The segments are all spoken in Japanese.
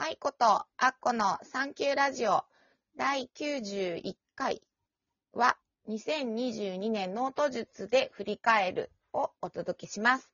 愛子とアッコのサンキューラジオ第91回は2022年ノート術で振り返るをお届けします。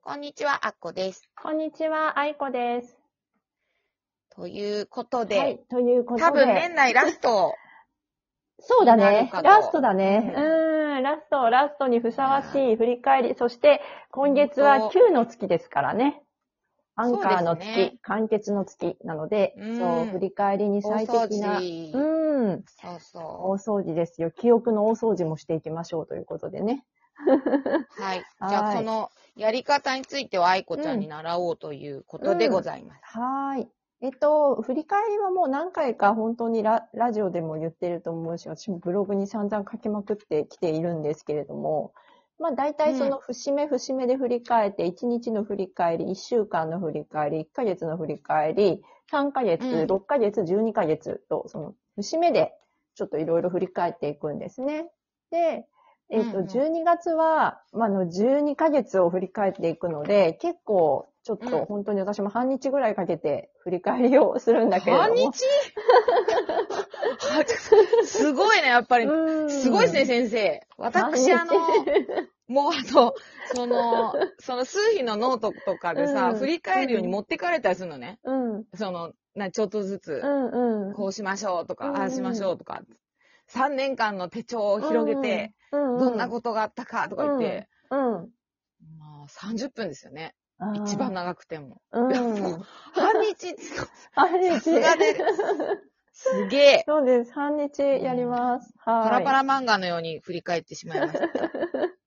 こんにちは、アッコです。こんにちは、愛子です。ということで、はい、ということで。多分年内ラスト、そうだね。ラストだね。ううーん、ラスト、ラストにふさわしい振り返り。そして、今月は本当9の月ですからね。アンカーの月、ね完結の月なので、うんそう、振り返りに大最掃適な、除、うん、そう大そ掃除ですよ。記憶の大掃除もしていきましょうということでね。う。はい。じゃあ、はいそのやり方については愛子ちゃんに習おうということでございます。はーい。えっと、振り返りはもう何回か本当にララジオでも言ってると思うし、私もブログに散々書きまくってきているんですけれども、まあ大体その節目節目で振り返って、1日の振り返り、1週間の振り返り、1ヶ月の振り返り、3ヶ月、うん。6ヶ月、12ヶ月と、その節目でちょっといろいろ振り返っていくんですね。で、えっ、と、うんうん。12月は、まあ、あの、12ヶ月を振り返っていくので、結構、ちょっうん。と本当に私も半日ぐらいかけて振り返りをするんだけれども。半日？すごいね、やっぱり。うんすごいですね、先生。私、あ半の、もうあと、その、その数日のノートとかでさ、うん振り返るように持ってかれたりするのね。うん。うん。その、なちょっとずつ、うん。こうしましょうとか、うんああしましょうとか、3年間の手帳を広げて、うん、どんなことがあったかとか言って、とうん。まあ、30分ですよね。一番長くても。うん。半日、半日。さすがですげえ。そうです。半日やります。はい。パラパラ漫画のように振り返ってしまいました。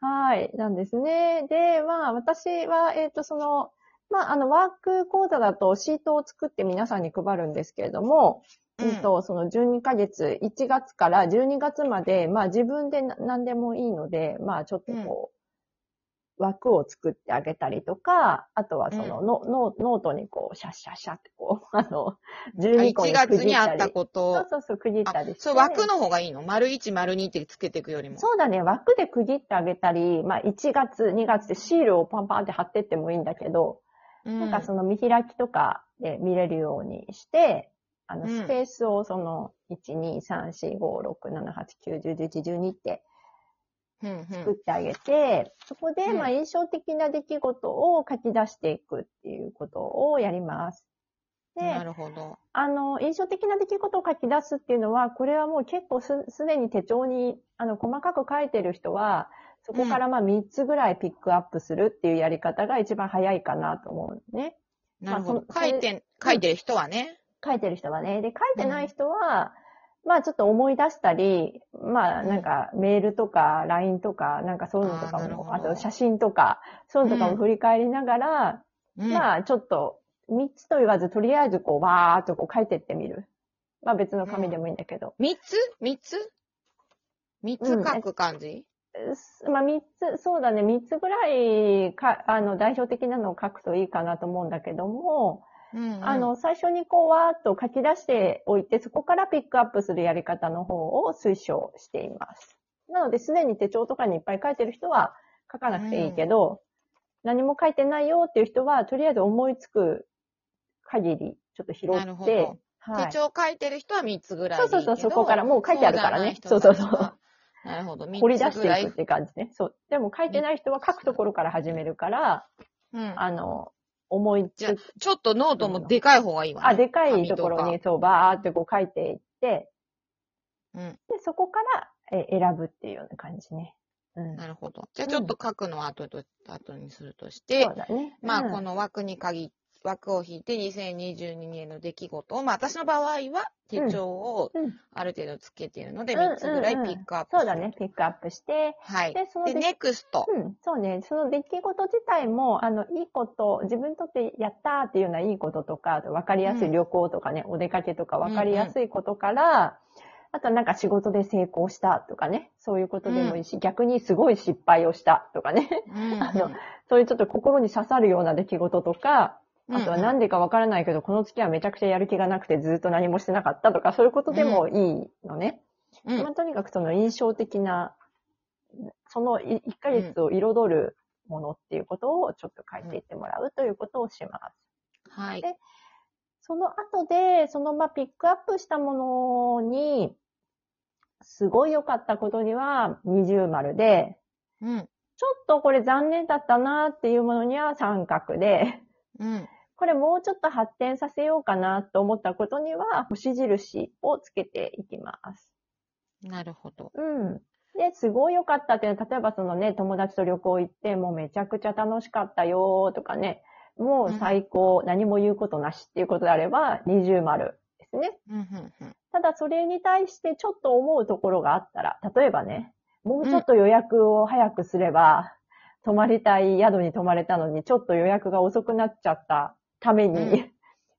はい。なんですね。で、まあ、私は、えっ、と、その、まあ、あの、ワーク講座だとシートを作って皆さんに配るんですけれども、うんうんと、その12ヶ月、1月から12月まで、まあ自分でな何でもいいので、まあちょっとこう、枠を作ってあげたりとか、あとはその、うんノートにこう、シャッシャッシャってこう、あの、12個1に月区切ったり。にあったことそうそうそう、区切ったありして。そう、枠の方がいいの？丸1、丸2ってつけていくよりも。そうだね、枠で区切ってあげたり、まあ1月、2月でシールをパンパンって貼ってってもいいんだけど、うんなんかその見開きとかで見れるようにして、あの、うんスペースをその、1、2、3、4、5、6、7、8、9、10、11、12って作ってあげて、そこで、うんまあ、印象的な出来事を書き出していくっていうことをやります。でな、るほど。あの、印象的な出来事を書き出すっていうのは、これはもう結構す、すでに手帳に、あの、細かく書いてる人は、そこからまあ3つぐらいピックアップするっていうやり方が一番早いかなと思うね。なるほど。まあそ書いて、書いてる人はね。書いてる人はね。で、書いてない人は、まあちょっと思い出したり、まあなんかメールとか LINE とか、なんかそういうのとかも、あと写真とか、そういうのとかも振り返りながら、うん。まあちょっと3つと言わず、とりあえずこう、わーっとこう書いてってみる。まあ別の紙でもいいんだけど。三つ？三つ？三つ書く感じ、すまあ3つ、そうだね、3つぐらいか、あの、代表的なのを書くといいかなと思うんだけども、うんうんあの、最初にこう、わーっと書き出しておいて、そこからピックアップするやり方の方を推奨しています。なので、すでに手帳とかにいっぱい書いてる人は書かなくていいけど、何も書いてないよっていう人は、とりあえず思いつく限り、ちょっと拾って、はい。手帳書いてる人は三つぐらい。そうそうそうそこからもう書いてあるからねそうそうそうなるほど。掘り出していくっ。て感じね。そう。でも書いてない人は書くところから始めるから、うん。あの、思いじゃちょっとノートもでかい方がいいわ、ね。あ、でかいところ紙に、そう、バーってこう書いていって、とか。で、そこからえ選ぶっていうような感じね。うんうん。。なるほど。じゃあちょっと書くのは後と、後にするとして、そうだね。まあ、うんこの枠に限枠を引いて2022年の出来事を、まあ私の場合は手帳をうん。ある程度つけているので、うん3つぐらいピックアップする。そうだね、ピックアップして、はい。で、そので、出ネクスト。うん、そうね。その出来事自体も、あの、いいこと、自分にとってやったーっていうようないいこととか、あと分かりやすい旅行とかね、お出かけとか分かりやすいことから、あとなんか仕事で成功したとかね、そういうことでもいいし、逆にすごい失敗をしたとかね、うん。あのそういうちょっと心に刺さるような出来事とか、あとはなんでかわからないけど、この月はめちゃくちゃやる気がなくてずっと何もしてなかったとか、そういうことでもいいのね。うんまあ、とにかくその印象的な、その1ヶ月を彩るものっていうことをちょっと書いていってもらうということをします。はい。でその後で、そのまあピックアップしたものに、すごい良かったことには二重丸で、うん。ちょっとこれ残念だったなっていうものには三角で、うん。これもうちょっと発展させようかなと思ったことには星印をつけていきます。なるほど。うん。で、すごい良かったっていうのは、例えばそのね、友達と旅行行って、もうめちゃくちゃ楽しかったよとかね、もう最高、何も言うことなしっていうことであれば、二重丸ですね。うん、うん、うん。ただそれに対してちょっと思うところがあったら、例えばね、もうちょっと予約を早くすれば、泊まりたい宿に泊まれたのに、ちょっと予約が遅くなっちゃったために、うん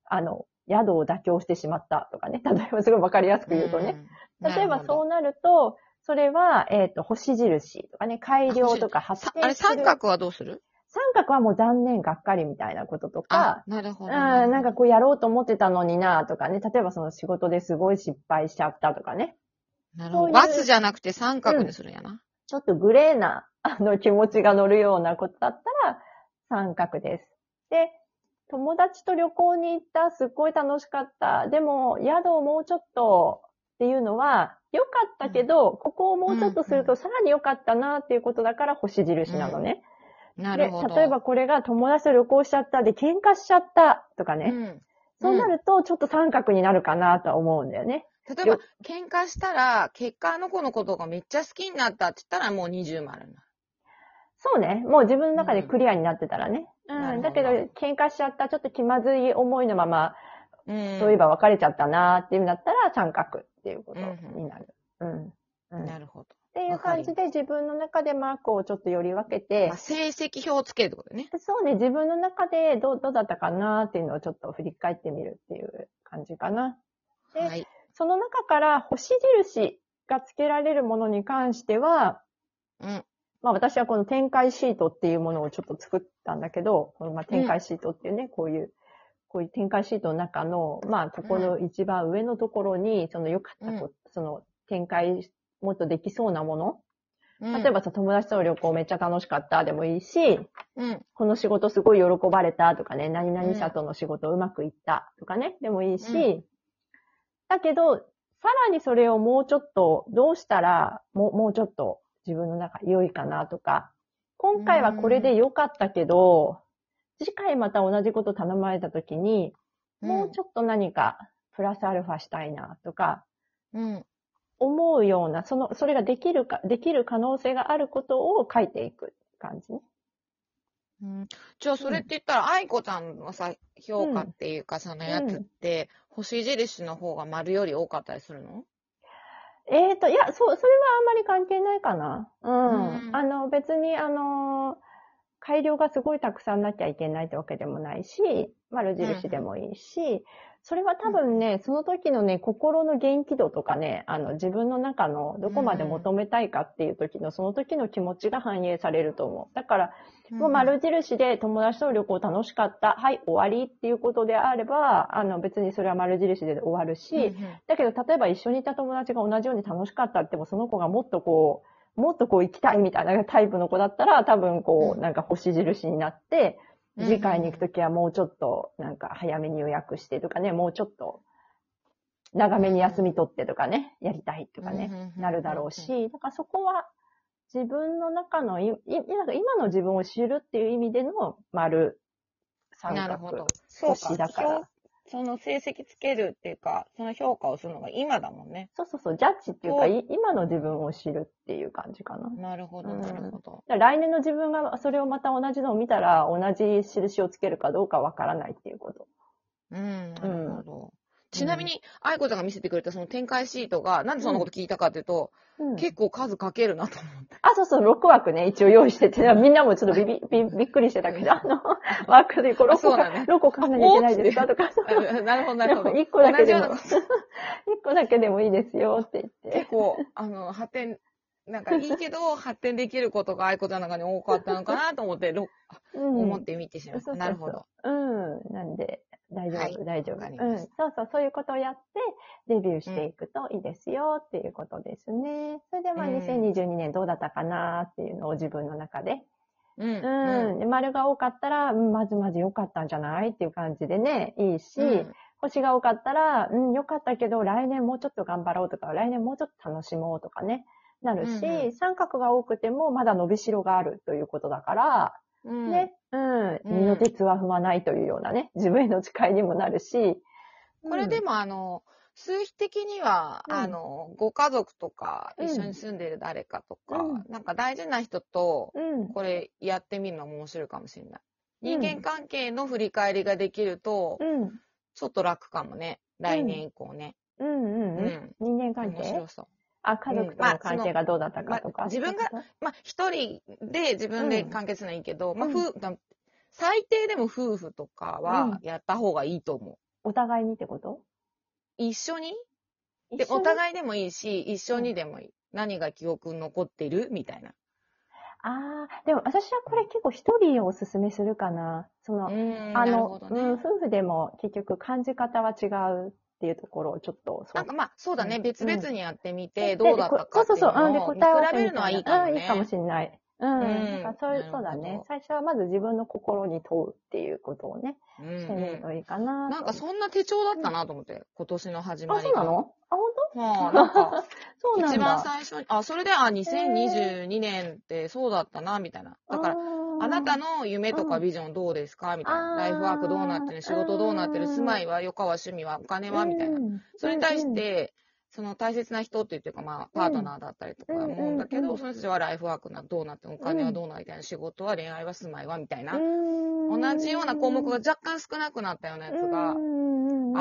あの、宿を妥協してしまったとかね。例えばすごいわかりやすく言うとね。うん。例えばそうななると、それは、えっ、と、星印とかね、改良とか発さあれ。三角はどうする？三角はもう残念、がっかりみたいなこととか、なるほど。うん、なんかこうやろうと思ってたのになとかね、例えばその仕事ですごい失敗しちゃったとかね、なるほど。バスじゃなくて三角にするんやな。ちょっとグレーな、あの、気持ちが乗るようなことだったら、三角です。で、友達と旅行に行った、すっごい楽しかった。でも、宿をもうちょっとっていうのは、良かったけど、ここをもうちょっとするうんとさらに良かったなっていうことだから星印なのね。でなるほど。、例えばこれが友達と旅行しちゃったで喧嘩しちゃったとかね。うん。そうなると、ちょっと三角になるかなとは思うんだよね。例えば、喧嘩したら、結果あの子のことがめっちゃ好きになったって言ったらもう二重丸な。そうね。もう自分の中でクリアになってたらね。うん。だけど、喧嘩しちゃった、ちょっと気まずい思いのまま、うん。そういえば別れちゃったなーっていうんだったら、三角っていうことになる。うん。うん。っなるほど。ていう感じで自分の中でマークをちょっとより分けてまあ、、成績表をつけるってことね。そうね、自分の中でどう、どうだったかなーっていうのをちょっと振り返ってみるっていう感じかな。ではい。その中から星印が付けられるものに関しては、うん。まあ私はこの展開シートっていうものをちょっと作ったんだけど、このまあ展開シートっていうね、こういう、こういう展開シートの中の、まあここの一番上のところに、その良かったこと、その展開もっとできそうなもの、うん。例えばさ、友達との旅行めっちゃ楽しかったでもいいし、うん。この仕事すごい喜ばれたとかね、何々社との仕事うまくいったとかね、でもいいし、うだけど、さらにそれをもうちょっと、どうしたら、もう、もうちょっと自分の中良いかなとか、今回はこれで良かったけど、次回また同じこと頼まれた時に、もうちょっと何かプラスアルファしたいなとか、うん。思うような、その、それができるか、できる可能性があることを書いていく感じ？ね。うん。じゃあ、それって言ったら、愛子ちゃんのさ、評価っていうか、そのやつって、星印の方が丸より多かったりするの？えーと、いや、そう、それはあんまり関係ないかな。うん。うんあの、別に、あの、改良がすごいたくさんなきゃいけないってわけでもないし、丸印でもいいし、それは多分ね、その時のね、心の元気度とかね、あの、自分の中のどこまで求めたいかっていう時の、その時の気持ちが反映されると思う。だから、もう丸印で友達との旅行楽しかった、はい、終わりっていうことであれば、あの、別にそれは丸印で終わるし、うんだけど、例えば一緒にいた友達が同じように楽しかったっても、その子がもっとこう、もっとこう行きたいみたいなタイプの子だったら、多分こう、うん。なんか星印になって、うん次回に行くときはもうちょっと、なんか早めに予約してとかね、もうちょっと、長めに休み取ってとかね、やりたいとかね、うんなるだろうし、だからそこは、自分の中のい、いなんか今の自分を知るっていう意味での丸、三角星だから。評その成績つけるっていうか、その評価をするのが今だもんね。そうそうそう、ジャッジっていうか、い今の自分を知るっていう感じかな。なるほど、うんなるほど。だから来年の自分がそれをまた同じのを見たら、同じ印をつけるかどうかわからないっていうこと。うん、なるほど。ちなみに、愛子ちゃんが見せてくれたその展開シートが、なんでそんなこと聞いたかっていうと、うん結構数かけるなと思って。あ、そうそう、6枠ね、一応用意してて、みんなもちょっとビビ、ビびっくりしてたけど、あの、枠でこう6個か、あそうだね6個買わなきゃいけないですか？とか、そうあなるほど、なるほど。1個だけでも、同1じような 個だけでもいいですよって言って結。構、あの、発展、なんかいいけど、発展できることが愛子ちゃんの中に多かったのかなと思って、ろうん思って見てしまった。そうそうそうなるほど。うん。なんで、大丈夫、はい大丈夫。うん。そうそう、そういうことをやって、デビューしていくといいですよっていうことですね。それで、まあ、うん2022年どうだったかなっていうのを自分の中で。うん。うん。で、丸が多かったら、うんまずまず良かったんじゃないっていう感じでね、いいし、うん星が多かったら、うん、よかったけど、来年もうちょっと頑張ろうとか、来年もうちょっと楽しもうとかね、なるし、うんうん三角が多くてもまだ伸びしろがあるということだから、うん。ね、うん、うん。二の鉄は踏まないというようなね、自分への誓いにもなるし、も、これでもあの、数比的には、うん。あの、ご家族とか、うん。一緒に住んでる誰かとか、うん。なんか大事な人と、うん、これやってみるのも面白いかもしれない。うん。人間関係の振り返りができると、うん、ちょっと楽かもね。来年以降ね。うん、うん、うん。人間関係？面白そう。あ、家族との関係がどうだったかとか。まあ自分がまあ、一人で自分で完結するのはいいけど、まあ、うん夫な最低でも夫婦とかはやった方がいいと思う。とお互いにってこと？一緒に？で、お互いでもいいし、一緒にでもいい。何が記憶に残ってる？みたいな。ああ、でも私はこれ結構一人をおすすめするかな。その、んあのうん、ね。夫婦でも結局感じ方は違うっていうところをちょっと、なんかまあ、そうだね。うん別々にやってみて、でどうだったかっていうそうそうそう、うん、で答え合わせ比べるのはいいかもね。うんいいかもしれない。うん。うんなんかそうそうだね。最初はまず自分の心に問うっていうことをね、うんしてみるといいかな。なんかそんな手帳だったなと思って、今年の始まあ、りが。そうなの？あ、本はあ、なんか、当そうなんだ。一番最初に、あ、それで、あ、2022年ってそうだったな、みたいな。だから、あなたの、の夢とかビジョンどうですか？みたいな。ライフワークどうなってる？仕事どうなってる？うん住まいは、余暇は趣味は、お金は？みたいな。うん。それに対し、て、その大切な人っていうか、まあ、パートナーだったりとか思うんだけど、その人たちはライフワークな、どうなってるお金はどうなりたいな、仕事は恋愛は住まいはみたいな。同同じような項目が若干少なくなったようなやつが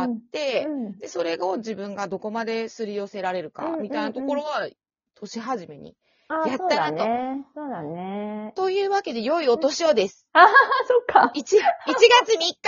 あって、で、それを自分がどこまですり寄せられるか、みたいなところは、年始めに。あ、やっそうだたなとね。そうだね。というわけで、良いお年をです。あ、そっか。1、1月3日